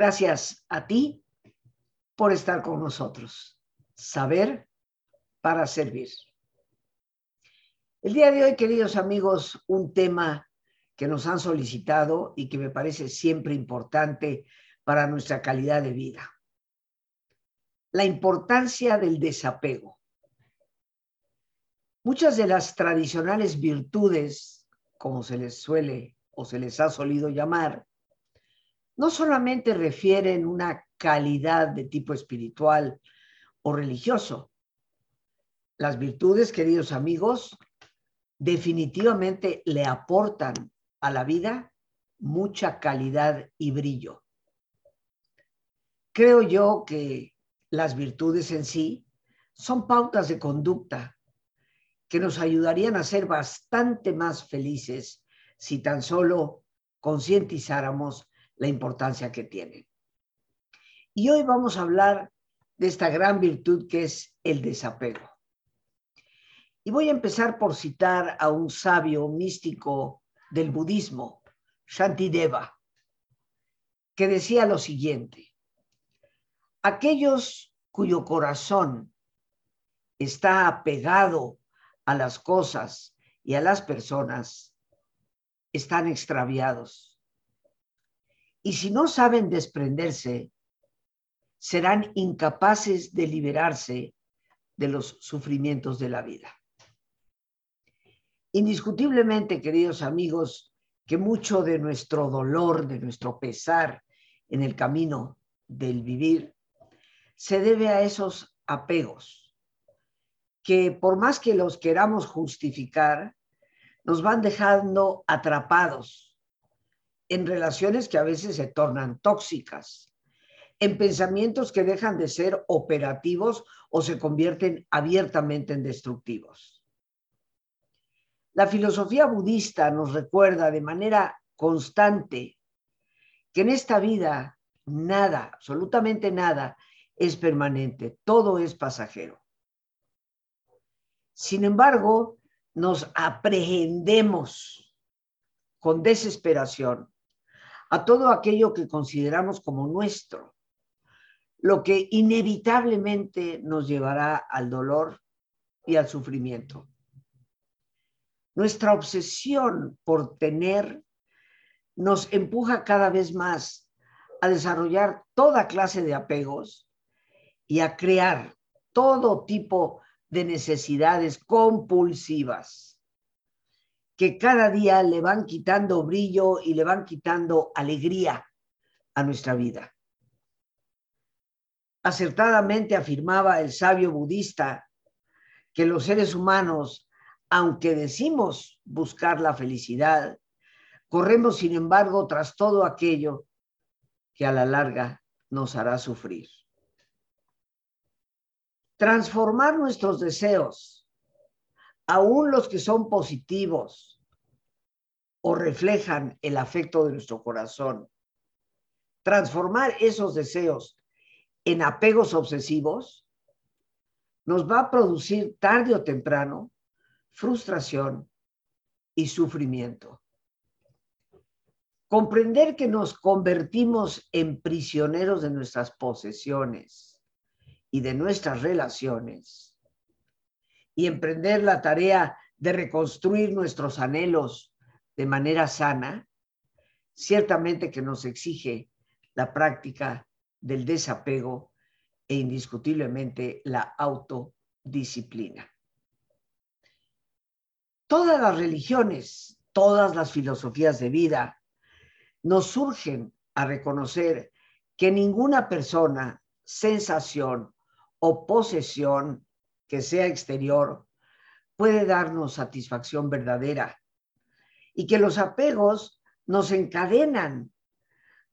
Gracias a ti por estar con nosotros. Saber para servir. El día de hoy, queridos amigos, un tema que nos han solicitado y que me parece siempre importante para nuestra calidad de vida. La importancia del desapego. Muchas de las tradicionales virtudes, como se les suele o se les ha solido llamar, no solamente refieren una calidad de tipo espiritual o religioso. Las virtudes, queridos amigos, definitivamente le aportan a la vida mucha calidad y brillo. Creo yo que las virtudes en sí son pautas de conducta que nos ayudarían a ser bastante más felices si tan solo concientizáramos la importancia que tienen. Y hoy vamos a hablar de esta gran virtud que es el desapego. Y voy a empezar por citar a un sabio místico del budismo, Shantideva, que decía lo siguiente, aquellos cuyo corazón está apegado a las cosas y a las personas están extraviados. Y si no saben desprenderse, serán incapaces de liberarse de los sufrimientos de la vida. Indiscutiblemente, queridos amigos, que mucho de nuestro dolor, de nuestro pesar en el camino del vivir, se debe a esos apegos, que por más que los queramos justificar, nos van dejando atrapados en relaciones que a veces se tornan tóxicas, en pensamientos que dejan de ser operativos o se convierten abiertamente en destructivos. La filosofía budista nos recuerda de manera constante que en esta vida nada, absolutamente nada, es permanente, todo es pasajero. Sin embargo, nos aprehendemos con desesperación a todo aquello que consideramos como nuestro, lo que inevitablemente nos llevará al dolor y al sufrimiento. Nuestra obsesión por tener nos empuja cada vez más a desarrollar toda clase de apegos y a crear todo tipo de necesidades compulsivas que cada día le van quitando brillo y le van quitando alegría a nuestra vida. Acertadamente afirmaba el sabio budista que los seres humanos aunque decimos buscar la felicidad, corremos, sin embargo, tras todo aquello que a la larga nos hará sufrir. Transformar nuestros deseos, aún los que son positivos o reflejan el afecto de nuestro corazón, transformar esos deseos en apegos obsesivos, nos va a producir tarde o temprano frustración y sufrimiento. Comprender que nos convertimos en prisioneros de nuestras posesiones y de nuestras relaciones y emprender la tarea de reconstruir nuestros anhelos de manera sana, ciertamente que nos exige la práctica del desapego e indiscutiblemente la autodisciplina. Todas las religiones, todas las filosofías de vida nos surgen a reconocer que ninguna persona, sensación o posesión que sea exterior puede darnos satisfacción verdadera y que los apegos nos encadenan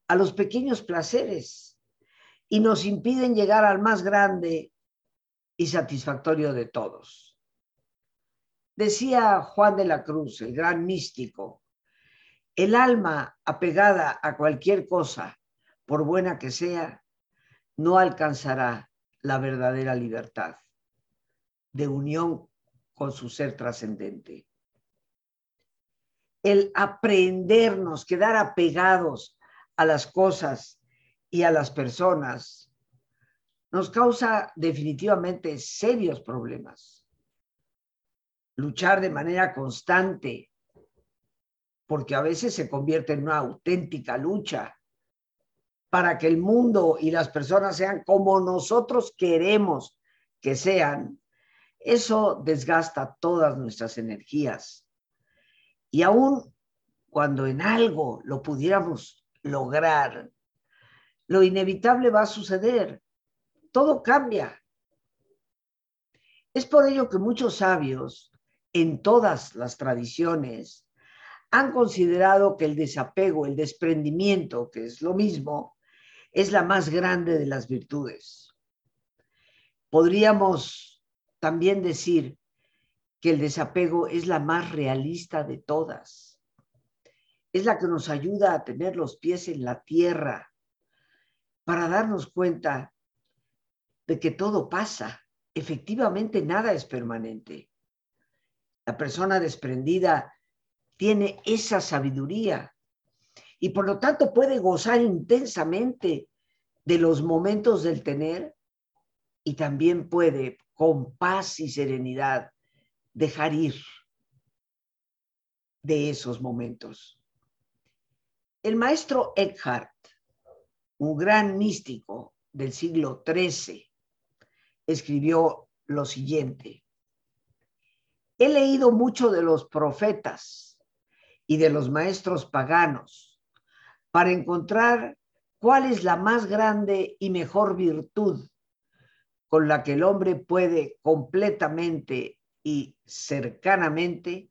a los pequeños placeres y nos impiden llegar al más grande y satisfactorio de todos. Decía Juan de la Cruz, el gran místico, el alma apegada a cualquier cosa, por buena que sea, no alcanzará la verdadera libertad de unión con su ser trascendente. El aprendernos, quedar apegados a las cosas y a las personas nos causa definitivamente serios problemas. Luchar de manera constante, porque a veces se convierte en una auténtica lucha para que el mundo y las personas sean como nosotros queremos que sean, eso desgasta todas nuestras energías. Y aún cuando en algo lo pudiéramos lograr, lo inevitable va a suceder. Todo cambia. Es por ello que muchos sabios en todas las tradiciones han considerado que el desapego, el desprendimiento, que es lo mismo, es la más grande de las virtudes. Podríamos también decir que el desapego es la más realista de todas. Es la que nos ayuda a tener los pies en la tierra para darnos cuenta de que todo pasa. Efectivamente, nada es permanente. La persona desprendida tiene esa sabiduría y por lo tanto puede gozar intensamente de los momentos del tener y también puede con paz y serenidad dejar ir de esos momentos. El maestro Eckhart, un gran místico del siglo XIII, escribió lo siguiente. He leído mucho de los profetas y de los maestros paganos para encontrar cuál es la más grande y mejor virtud con la que el hombre puede completamente y cercanamente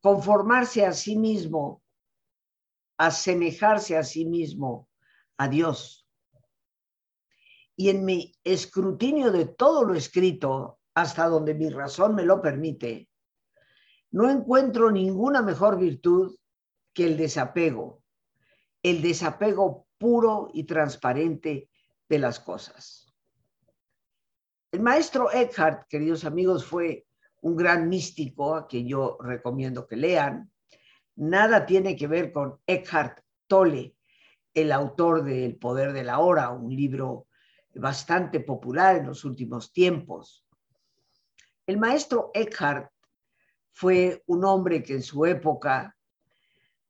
conformarse a sí mismo, asemejarse a sí mismo a Dios. Y en mi escrutinio de todo lo escrito, hasta donde mi razón me lo permite, no encuentro ninguna mejor virtud que el desapego, el desapego puro y transparente de las cosas. El maestro Eckhart, queridos amigos, fue un gran místico a quien yo recomiendo que lean. Nada tiene que ver con Eckhart Tolle, el autor de El Poder de la Hora, un libro bastante popular en los últimos tiempos. El maestro Eckhart fue un hombre que en su época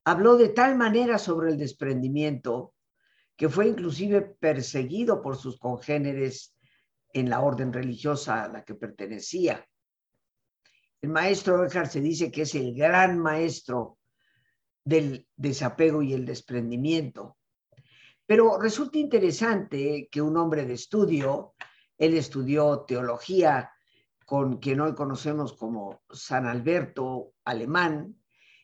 habló de tal manera sobre el desprendimiento que fue inclusive perseguido por sus congéneres en la orden religiosa a la que pertenecía. El maestro Eckhart se dice que es el gran maestro del desapego y el desprendimiento. Pero resulta interesante que un hombre de estudio, él estudió teología con quien hoy conocemos como San Alberto alemán,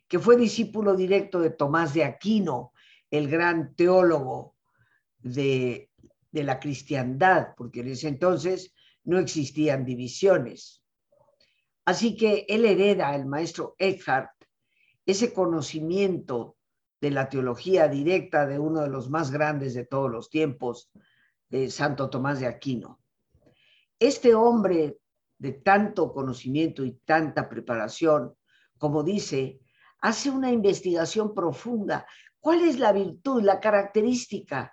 que fue discípulo directo de Tomás de Aquino, el gran teólogo de de la cristiandad, porque en ese entonces no existían divisiones. Así que él hereda, el maestro Eckhart, ese conocimiento de la teología directa de uno de los más grandes de todos los tiempos, de Santo Tomás de Aquino. Este hombre de tanto conocimiento y tanta preparación, como dice, hace una investigación profunda. ¿Cuál es la virtud, la característica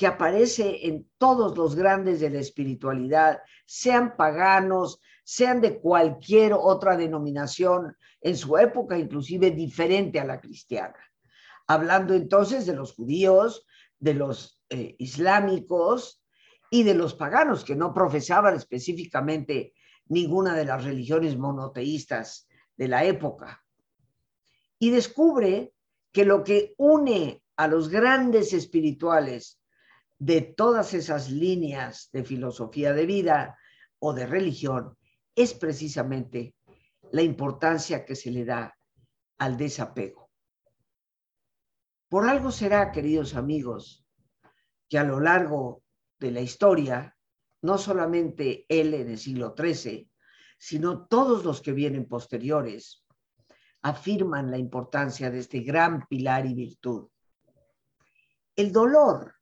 que aparece en todos los grandes de la espiritualidad, sean paganos, sean de cualquier otra denominación, en su época inclusive diferente a la cristiana. Hablando entonces de los judíos, de los eh, islámicos y de los paganos que no profesaban específicamente ninguna de las religiones monoteístas de la época. Y descubre que lo que une a los grandes espirituales de todas esas líneas de filosofía de vida o de religión es precisamente la importancia que se le da al desapego. Por algo será, queridos amigos, que a lo largo de la historia, no solamente él en el siglo XIII, sino todos los que vienen posteriores, afirman la importancia de este gran pilar y virtud. El dolor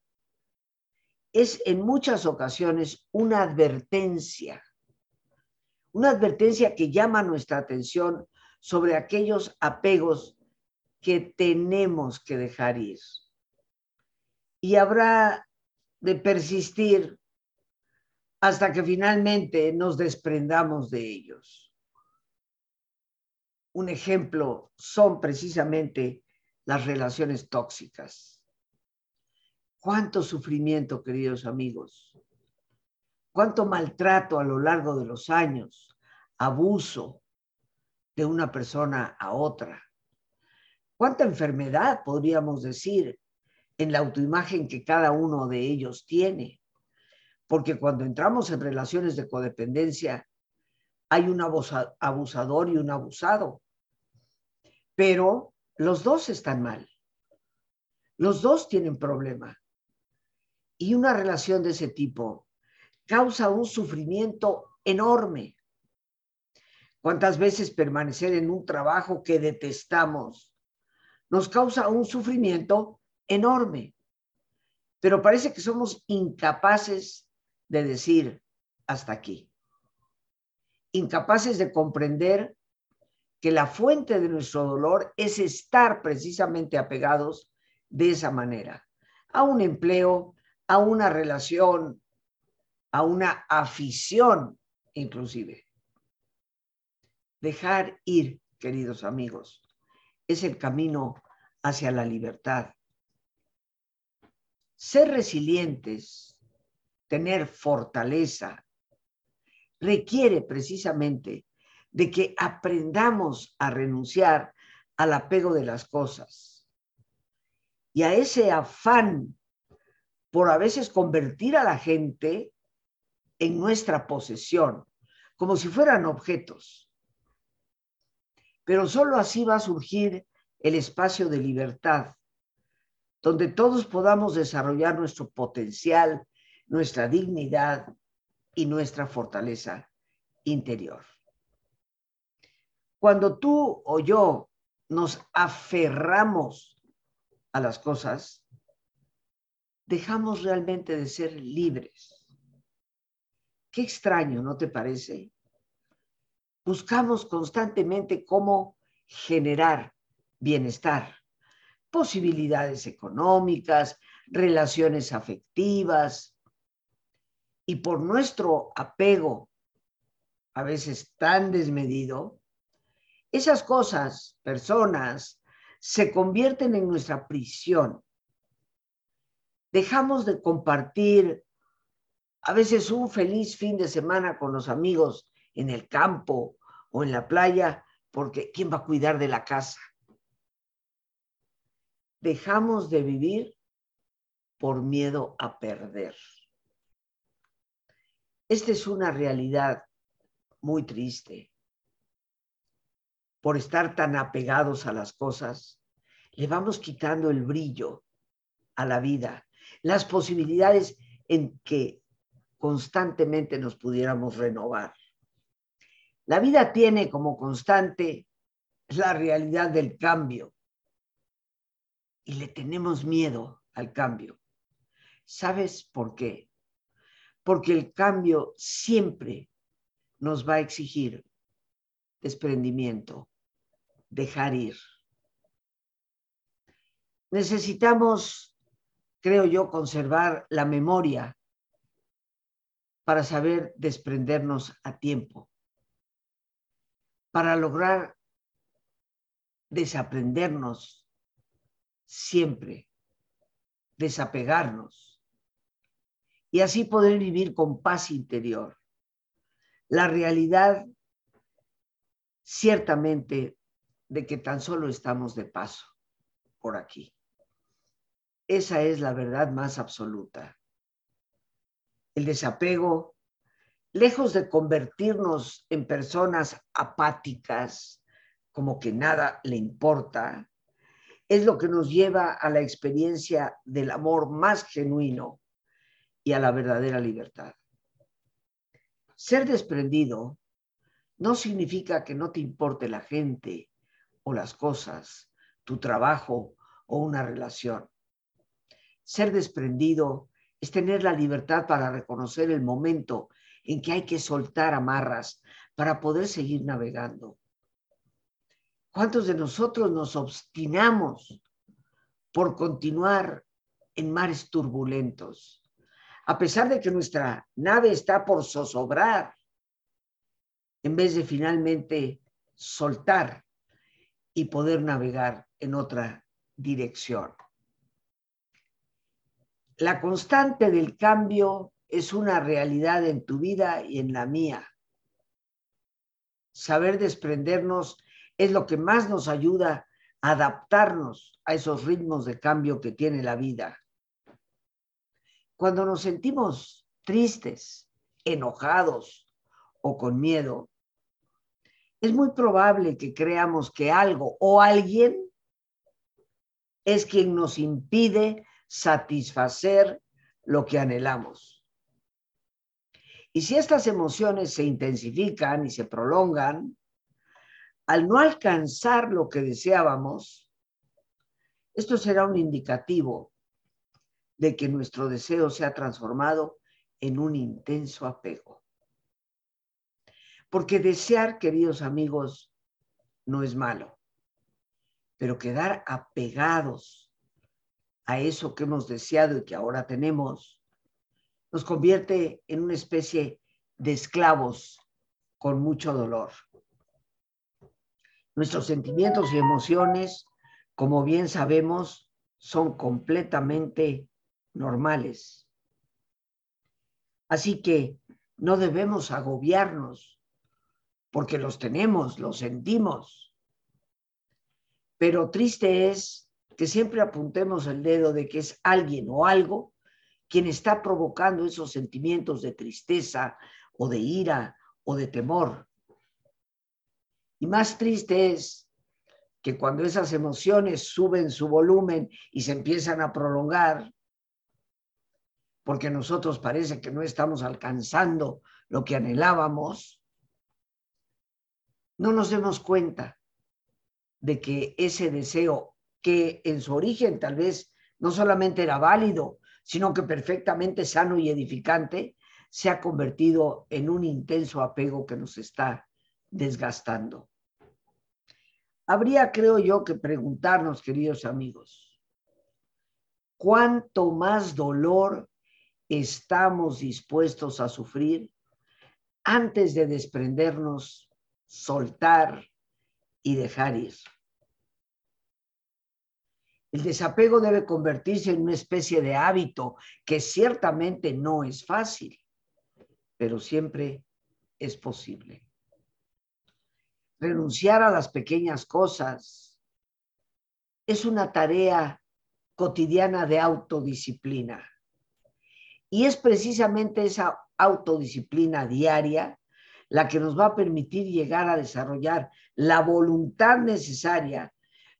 es en muchas ocasiones una advertencia, una advertencia que llama nuestra atención sobre aquellos apegos que tenemos que dejar ir. y habrá de persistir hasta que finalmente nos desprendamos de ellos. Un ejemplo son precisamente las relaciones tóxicas. Cuánto sufrimiento, queridos amigos. Cuánto maltrato a lo largo de los años, abuso de una persona a otra. Cuánta enfermedad, podríamos decir, en la autoimagen que cada uno de ellos tiene. Porque cuando entramos en relaciones de codependencia, hay un abusador y un abusado. Pero los dos están mal. Los dos tienen problema. Y una relación de ese tipo causa un sufrimiento enorme. ¿Cuántas veces permanecer en un trabajo que detestamos nos causa un sufrimiento enorme? Pero parece que somos incapaces de decir hasta aquí. Incapaces de comprender que la fuente de nuestro dolor es estar precisamente apegados de esa manera a un empleo, a una relación, a una afición inclusive. Dejar ir, queridos amigos, es el camino hacia la libertad. Ser resilientes, tener fortaleza, requiere precisamente de que aprendamos a renunciar al apego de las cosas y a ese afán por a veces convertir a la gente en nuestra posesión, como si fueran objetos. Pero solo así va a surgir el espacio de libertad, donde todos podamos desarrollar nuestro potencial, nuestra dignidad y nuestra fortaleza interior. Cuando tú o yo nos aferramos a las cosas, dejamos realmente de ser libres. Qué extraño, ¿no te parece? Buscamos constantemente cómo generar bienestar, posibilidades económicas, relaciones afectivas, y por nuestro apego, a veces tan desmedido, esas cosas, personas, se convierten en nuestra prisión. Dejamos de compartir a veces un feliz fin de semana con los amigos en el campo o en la playa, porque ¿quién va a cuidar de la casa? Dejamos de vivir por miedo a perder. Esta es una realidad muy triste. Por estar tan apegados a las cosas, le vamos quitando el brillo a la vida, las posibilidades en que constantemente nos pudiéramos renovar. La vida tiene como constante la realidad del cambio y le tenemos miedo al cambio. ¿Sabes por qué? Porque el cambio siempre nos va a exigir desprendimiento, dejar ir. Necesitamos, creo yo, conservar la memoria para saber desprendernos a tiempo, para lograr desaprendernos siempre, desapegarnos y así poder vivir con paz interior. La realidad ciertamente de que tan solo estamos de paso por aquí. Esa es la verdad más absoluta el desapego, lejos de convertirnos en personas apáticas, como que nada le importa, es lo que nos lleva a la experiencia del amor más genuino y a la verdadera libertad. Ser desprendido no significa que no te importe la gente o las cosas, tu trabajo o una relación. Ser desprendido es tener la libertad para reconocer el momento en que hay que soltar amarras para poder seguir navegando. ¿Cuántos de nosotros nos obstinamos por continuar en mares turbulentos, a pesar de que nuestra nave está por zozobrar, en vez de finalmente soltar y poder navegar en otra dirección. La constante del cambio es una realidad en tu vida y en la mía. Saber desprendernos es lo que más nos ayuda a adaptarnos a esos ritmos de cambio que tiene la vida. Cuando nos sentimos tristes, enojados o con miedo, es muy probable que creamos que algo o alguien es quien nos impide satisfacer lo que anhelamos. Y si estas emociones se intensifican y se prolongan, al no alcanzar lo que deseábamos, esto será un indicativo de que nuestro deseo se ha transformado en un intenso apego. Porque desear, queridos amigos, no es malo, pero quedar apegados a eso que hemos deseado y que ahora tenemos, nos convierte en una especie de esclavos con mucho dolor. Nuestros sentimientos y emociones, como bien sabemos, son completamente normales. Así que no debemos agobiarnos porque los tenemos, los sentimos. Pero triste es que siempre apuntemos el dedo de que es alguien o algo quien está provocando esos sentimientos de tristeza o de ira o de temor. Y más triste es que cuando esas emociones suben su volumen y se empiezan a prolongar, porque nosotros parece que no estamos alcanzando lo que anhelábamos, no nos demos cuenta de que ese deseo que en su origen tal vez no solamente era válido, sino que perfectamente sano y edificante, se ha convertido en un intenso apego que nos está desgastando. Habría, creo yo, que preguntarnos, queridos amigos, ¿cuánto más dolor estamos dispuestos a sufrir antes de desprendernos, soltar y dejar ir? El desapego debe convertirse en una especie de hábito que ciertamente no es fácil, pero siempre es posible. Renunciar a las pequeñas cosas es una tarea cotidiana de autodisciplina. Y es precisamente esa autodisciplina diaria la que nos va a permitir llegar a desarrollar la voluntad necesaria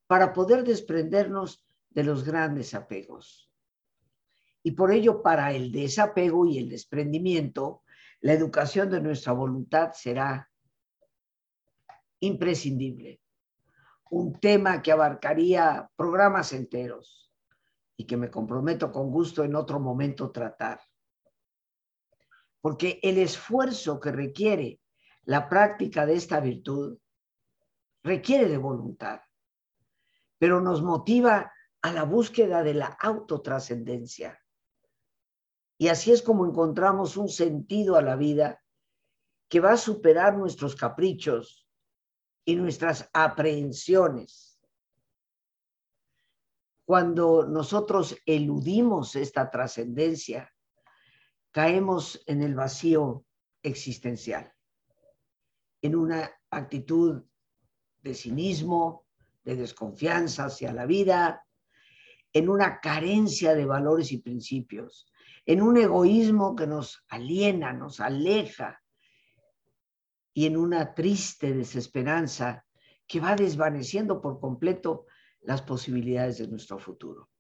para poder desprendernos de los grandes apegos. Y por ello, para el desapego y el desprendimiento, la educación de nuestra voluntad será imprescindible. Un tema que abarcaría programas enteros y que me comprometo con gusto en otro momento tratar. Porque el esfuerzo que requiere la práctica de esta virtud requiere de voluntad pero nos motiva a la búsqueda de la autotrascendencia. Y así es como encontramos un sentido a la vida que va a superar nuestros caprichos y nuestras aprehensiones. Cuando nosotros eludimos esta trascendencia, caemos en el vacío existencial, en una actitud de cinismo, de desconfianza hacia la vida, en una carencia de valores y principios, en un egoísmo que nos aliena, nos aleja y en una triste desesperanza que va desvaneciendo por completo las posibilidades de nuestro futuro.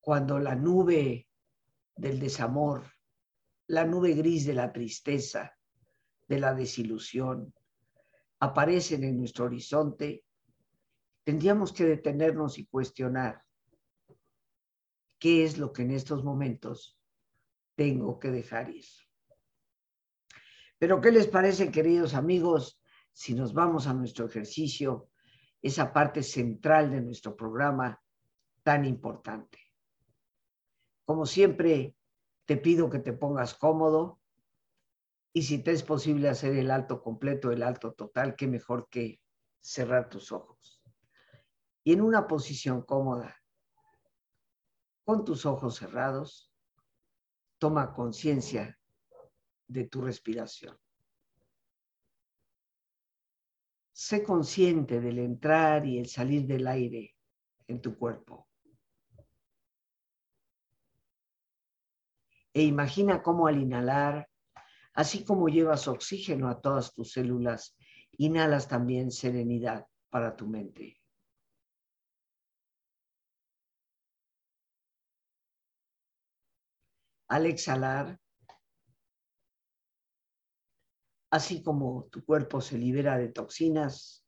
Cuando la nube del desamor, la nube gris de la tristeza, de la desilusión, aparecen en nuestro horizonte, tendríamos que detenernos y cuestionar qué es lo que en estos momentos tengo que dejar ir. Pero ¿qué les parece, queridos amigos, si nos vamos a nuestro ejercicio, esa parte central de nuestro programa tan importante. Como siempre, te pido que te pongas cómodo y si te es posible hacer el alto completo, el alto total, qué mejor que cerrar tus ojos. Y en una posición cómoda, con tus ojos cerrados, toma conciencia de tu respiración. Sé consciente del entrar y el salir del aire en tu cuerpo. E imagina cómo al inhalar, así como llevas oxígeno a todas tus células, inhalas también serenidad para tu mente. Al exhalar, así como tu cuerpo se libera de toxinas,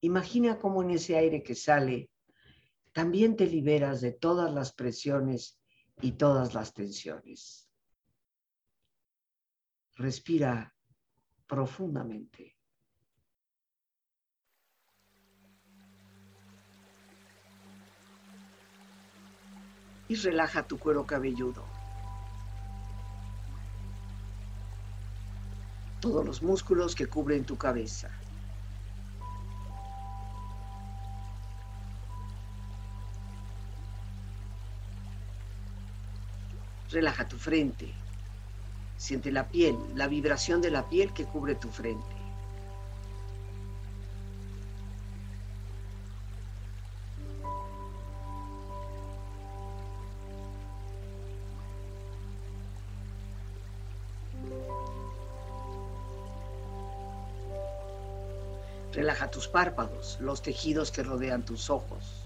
imagina cómo en ese aire que sale también te liberas de todas las presiones y todas las tensiones. Respira profundamente. y relaja tu cuero cabelludo. Todos los músculos que cubren tu cabeza. Relaja tu frente. Siente la piel, la vibración de la piel que cubre tu frente. Relaja tus párpados, los tejidos que rodean tus ojos.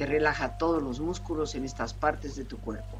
que relaja todos los músculos en estas partes de tu cuerpo.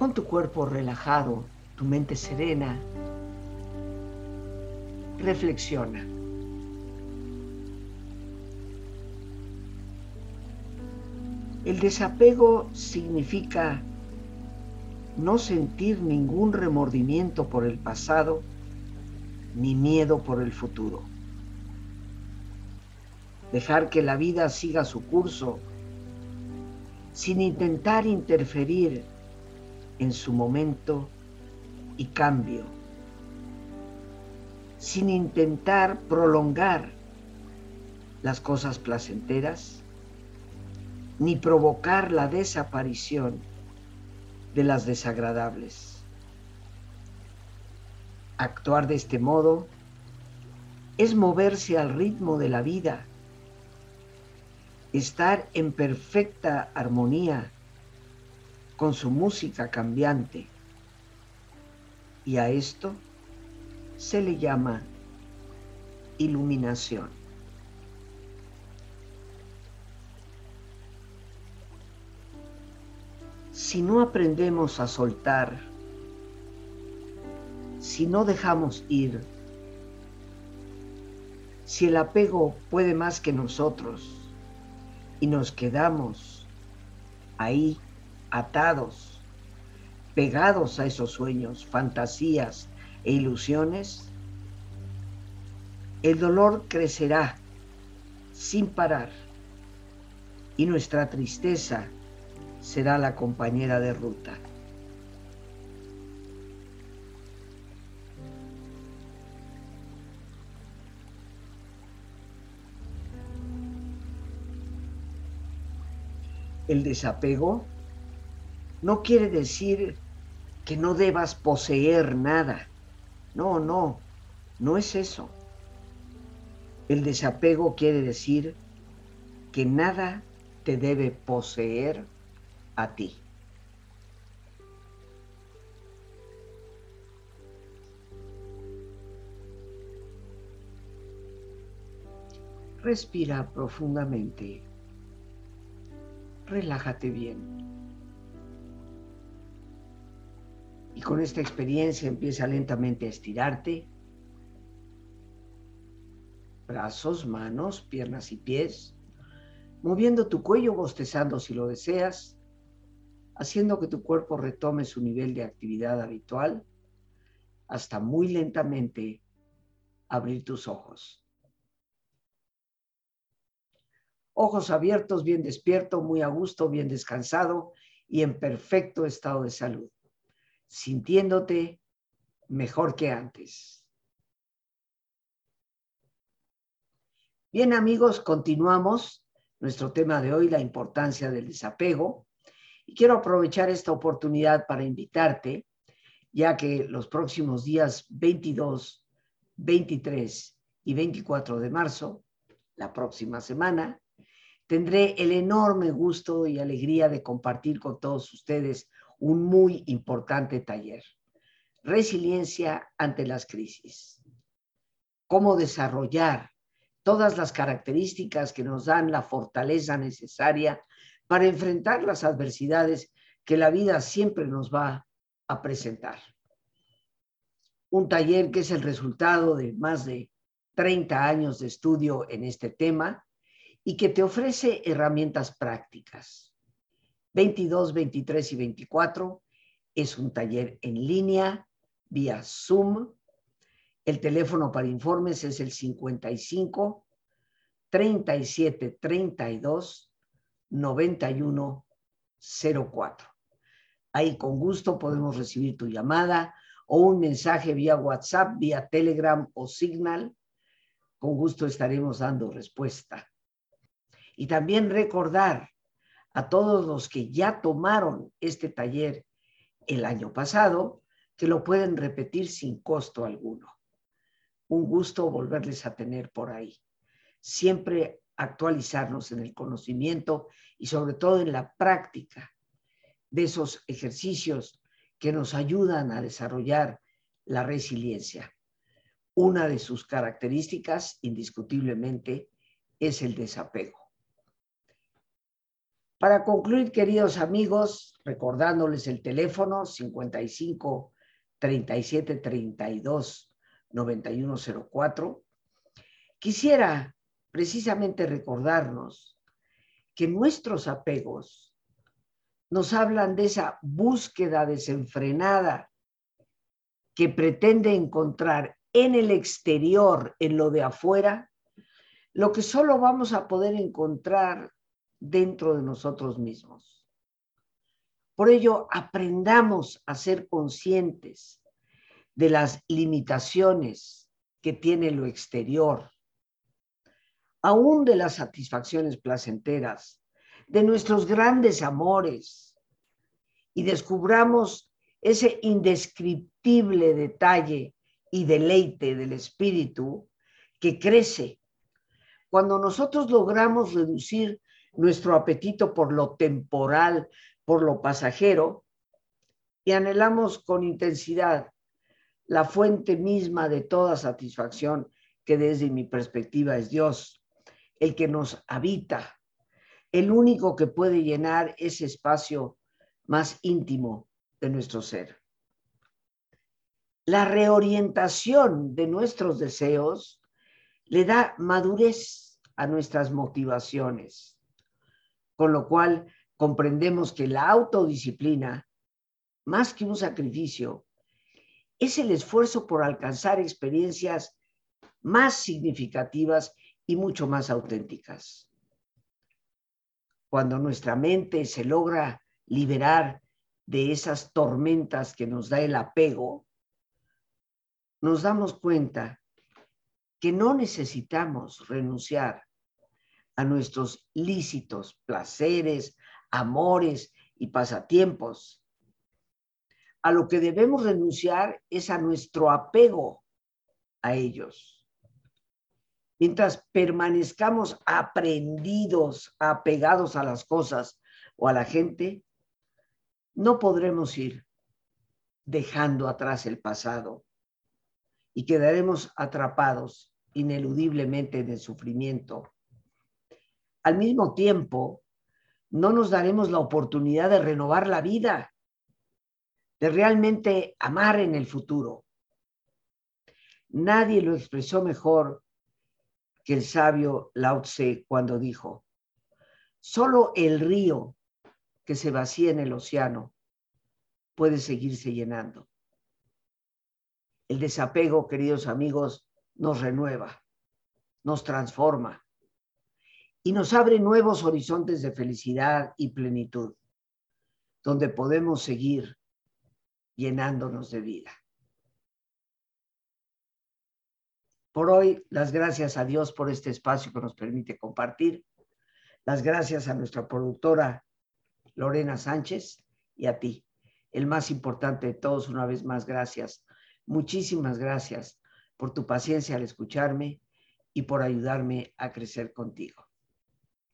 Con tu cuerpo relajado, tu mente serena, reflexiona. El desapego significa no sentir ningún remordimiento por el pasado ni miedo por el futuro. Dejar que la vida siga su curso sin intentar interferir en su momento y cambio, sin intentar prolongar las cosas placenteras, ni provocar la desaparición de las desagradables. Actuar de este modo es moverse al ritmo de la vida, estar en perfecta armonía con su música cambiante. Y a esto se le llama iluminación. Si no aprendemos a soltar, si no dejamos ir, si el apego puede más que nosotros y nos quedamos ahí atados, pegados a esos sueños, fantasías e ilusiones, el dolor crecerá sin parar y nuestra tristeza será la compañera de ruta. El desapego no quiere decir que no debas poseer nada. No, no, no es eso. El desapego quiere decir que nada te debe poseer a ti. Respira profundamente. Relájate bien. Y con esta experiencia empieza lentamente a estirarte. Brazos, manos, piernas y pies. Moviendo tu cuello, bostezando si lo deseas. Haciendo que tu cuerpo retome su nivel de actividad habitual. Hasta muy lentamente abrir tus ojos. Ojos abiertos, bien despierto, muy a gusto, bien descansado y en perfecto estado de salud sintiéndote mejor que antes. Bien amigos, continuamos nuestro tema de hoy, la importancia del desapego. Y quiero aprovechar esta oportunidad para invitarte, ya que los próximos días 22, 23 y 24 de marzo, la próxima semana, tendré el enorme gusto y alegría de compartir con todos ustedes un muy importante taller. Resiliencia ante las crisis. Cómo desarrollar todas las características que nos dan la fortaleza necesaria para enfrentar las adversidades que la vida siempre nos va a presentar. Un taller que es el resultado de más de 30 años de estudio en este tema y que te ofrece herramientas prácticas. 22, 23 y 24 es un taller en línea vía Zoom. El teléfono para informes es el 55 37 32 91 04. Ahí con gusto podemos recibir tu llamada o un mensaje vía WhatsApp, vía Telegram o Signal. Con gusto estaremos dando respuesta. Y también recordar a todos los que ya tomaron este taller el año pasado que lo pueden repetir sin costo alguno. Un gusto volverles a tener por ahí. Siempre actualizarnos en el conocimiento y sobre todo en la práctica de esos ejercicios que nos ayudan a desarrollar la resiliencia. Una de sus características, indiscutiblemente, es el desapego. Para concluir, queridos amigos, recordándoles el teléfono 55 37 32 9104, quisiera precisamente recordarnos que nuestros apegos nos hablan de esa búsqueda desenfrenada que pretende encontrar en el exterior, en lo de afuera, lo que solo vamos a poder encontrar dentro de nosotros mismos. Por ello, aprendamos a ser conscientes de las limitaciones que tiene lo exterior, aún de las satisfacciones placenteras de nuestros grandes amores y descubramos ese indescriptible detalle y deleite del espíritu que crece cuando nosotros logramos reducir nuestro apetito por lo temporal, por lo pasajero, y anhelamos con intensidad la fuente misma de toda satisfacción, que desde mi perspectiva es Dios, el que nos habita, el único que puede llenar ese espacio más íntimo de nuestro ser. La reorientación de nuestros deseos le da madurez a nuestras motivaciones, con lo cual comprendemos que la autodisciplina, más que un sacrificio, es el esfuerzo por alcanzar experiencias más significativas y mucho más auténticas. Cuando nuestra mente se logra liberar de esas tormentas que nos da el apego, nos damos cuenta que no necesitamos renunciar a nuestros lícitos placeres, amores y pasatiempos. A lo que debemos renunciar es a nuestro apego a ellos. Mientras permanezcamos aprendidos, apegados a las cosas o a la gente, no podremos ir dejando atrás el pasado y quedaremos atrapados ineludiblemente en el sufrimiento. Al mismo tiempo, no nos daremos la oportunidad de renovar la vida, de realmente amar en el futuro. Nadie lo expresó mejor que el sabio Lao Tse cuando dijo, solo el río que se vacía en el océano puede seguirse llenando. El desapego, queridos amigos, nos renueva, nos transforma y nos abre nuevos horizontes de felicidad y plenitud, donde podemos seguir llenándonos de vida. Por hoy, las gracias a Dios por este espacio que nos permite compartir. Las gracias a nuestra productora Lorena Sánchez y a ti. El más importante de todos, una vez más, gracias. Muchísimas gracias por tu paciencia al escucharme y por ayudarme a crecer contigo.